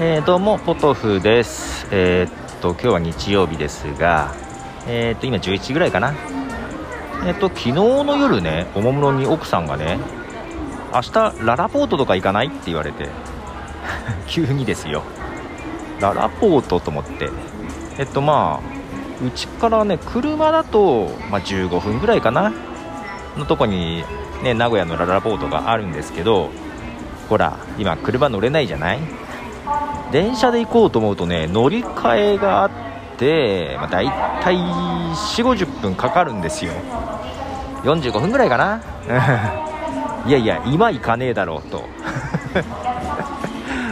えー、どうもポトフです。えー、っと今日は日曜日ですがえー、っと今11時ぐらいかな。えっと昨日の夜ねおもむろに奥さんがね明日ララポートとか行かないって言われて 急にですよ。ララポートと思って。えっとまあうちからね車だと、まあ、15分ぐらいかな。のとこに、ね、名古屋のララポートがあるんですけどほら今車乗れないじゃない？電車で行こうと思うとね乗り換えがあって、まあ、大体4 5 0分かかるんですよ。45分ぐらいかな？いやいや今行かねえだろうと。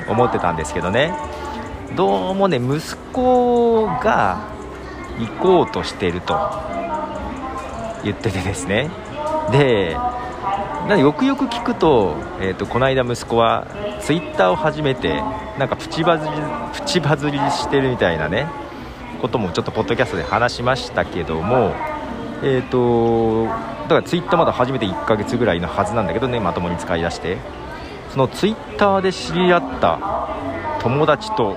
思ってたんですけどね。どうもね息子が行こうとしてると言っててですね。でよくよく聞くと,、えーと、この間息子はツイッターを始めてなんかプチバズりプチバズりしてるみたいなねこともちょっとポッドキャストで話しましたけどもえっ、ー、とだからツイッターまだ初めて1ヶ月ぐらいのはずなんだけどねまともに使い出して。そのツイッターで知り合った友達と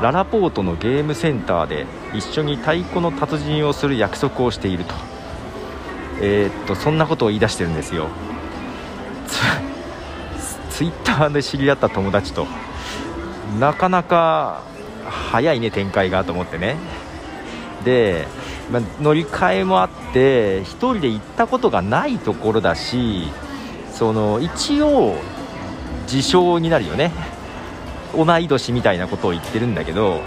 ララポートのゲームセンターで一緒に太鼓の達人をする約束をしていると。えー、っとそんなことを言い出してるんですよ。ツイッターで知り合った友達となかなか早いね展開がと思ってね。で、まあ、乗り換えもあって1人で行ったことがないところだしその一応自称になるよね。同い年みたいなことを言ってるんだけど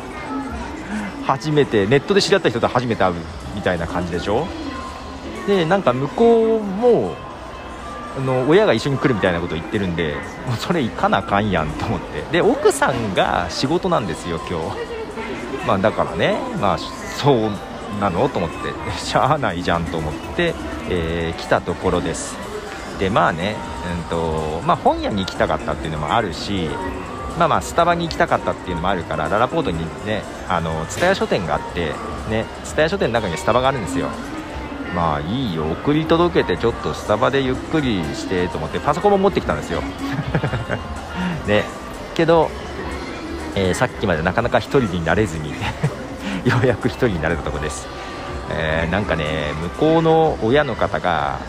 初めてネットで知り合った人と初めて会うみたいな感じでしょ？でなんか向こうもあの親が一緒に来るみたいなことを言ってるんでもうそれ行かなあかんやんと思って。で奥さんが仕事なんですよ今日。まあだからねまあそうなのと思って。しゃあないじゃんと思って、えー、来たところです。でまあね、うんとまあ、本屋に行きたかったっていうのもあるしまあまあスタバに行きたかったっていうのもあるからララポートにねあの蔦屋書店があってね蔦屋書店の中にスタバがあるんですよ。まあいいよ送り届けてちょっとスタバでゆっくりしてと思ってパソコンも持ってきたんですよ。ね。けど、えー、さっきまでなかなか1人になれずに ようやく1人になれたとこです、えー、なんかね向こうの親の方が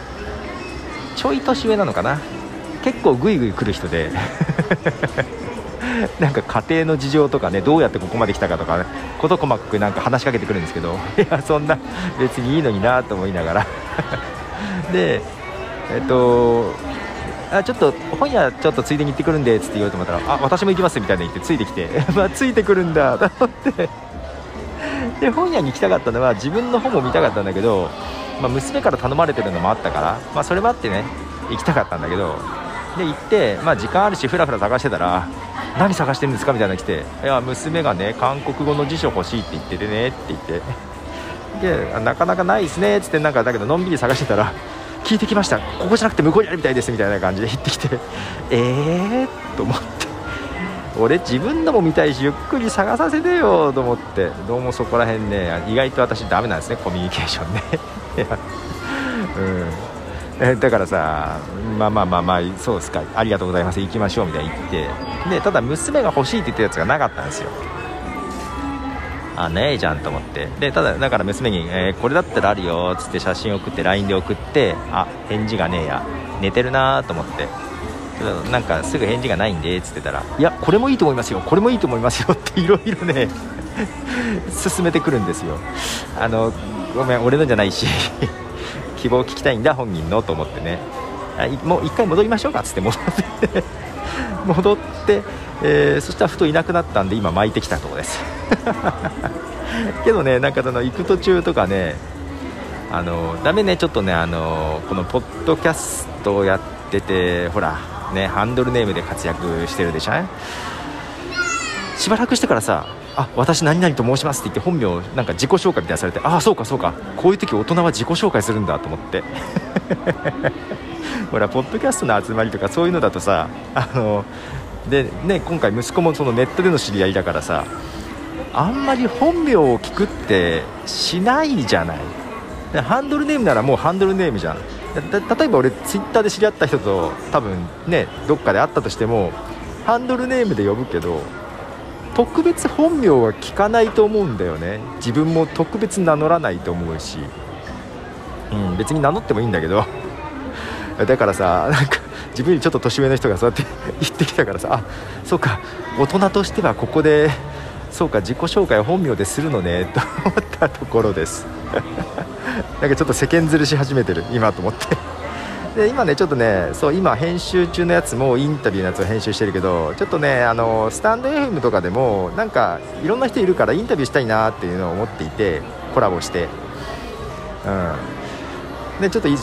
ちょい年上なのかな。結構グイグイ来る人で。なんか家庭の事情とかねどうやってここまで来たかとか、ね、事細かくなんか話しかけてくるんですけど いやそんな別にいいのになと思いながら。でえっとあちょっと本屋ちょっとついでに行ってくるんでっつって言おうと思ったらあ私も行きますみたいな言ってついてきてまあついてくるんだと思って。で本屋に行きたかったのは自分の本も見たかったんだけど、まあ、娘から頼まれてるのもあったから、まあ、それもあってね行きたかったんだけど。で行って、まあ、時間あるしふらふら探してたら何探してるんですか？みたいなの来ていや娘がね韓国語の辞書欲しいって言っててねって言って。でなかなかないですねっつってなんかだけどのんびり探してたら聞いてきました。ここじゃなくて向こうにあるみたいです。みたいな感じで言ってきて。えー？と思って。俺自分のも見たいしゆっくり探させてよと思って。どうもそこら辺ね意外と私ダメなんですねコミュニケーションね。うん。えだからさまあまあまあまあそうですか。ありがとうございます。行きましょうみたいに言って。でただ娘が欲しいって言ったやつがなかったんですよ。あねえじゃんと思って。でただだから娘に、えー、これだったらあるよっつって写真送って LINE で送ってあ返事がねえや。寝てるなと思って。なんかすぐ返事がないんでっつってたら。いやこれもいいと思いますよ。これもいいと思いますよ。っていろいろね 進めてくるんですよ。あのごめん俺のじゃないし。希望を聞きたいんだ本人のと思ってね。もう一回戻りましょうかっつって戻って。戻って、えー、そしたらふといなくなったんで今巻いてきたとこです。けどねなんかその行く途中とかねあのダメねちょっとねあのこのポッドキャストをやっててほらねハンドルネームで活躍してるでしょ？しばらくしてからさあ私何々と申しますって言って本名なんか自己紹介みたいなされてああそうかそうか。こういう時大人は自己紹介するんだと思って。ほらポッドキャストの集まりとかそういうのだとさあのでね今回息子もそのネットでの知り合いだからさあんまり本名を聞くってしないじゃない。ハンドルネームならもうハンドルネームじゃん。例えば俺ツイッターで知り合った人と多分ねどっかで会ったとしてもハンドルネームで呼ぶけど特別本名は聞かないと思うんだよね。自分も特別名乗らないと思うし、うん、別に名乗ってもいいんだけど。だからさなんか自分よりちょっと年上の人がそうやって言ってきたからさあそうか大人としてはここでそうか自己紹介本名でするのねと思ったところです。なんかちょっと世間ずるし始めてる今と思って。で今ねちょっとねそう今編集中のやつもインタビューのやつを編集してるけどちょっとねあのスタンド FM とかでもなんかいろんな人いるからインタビューしたいなっていうのを思っていてコラボして。うん。でちょっとい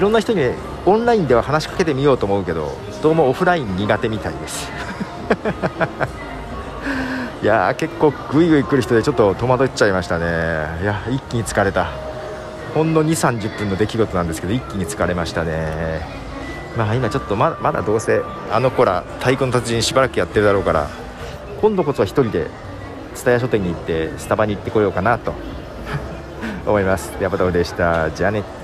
ろんな人にオンラインでは話しかけてみようと思うけどどうもオフライン苦手みたいです。いや結構グイグイ来る人でちょっと戸惑っちゃいましたね。いや一気に疲れた。ほんの2 3 0分の出来事なんですけど一気に疲れましたねまあ今ちょっとままだどうせあの子ら太鼓の達人しばらくやってるだろうから今度こそは1人で蔦屋書店に行ってスタバに行ってこようかなと思います。ヤバタオでした。じゃあね。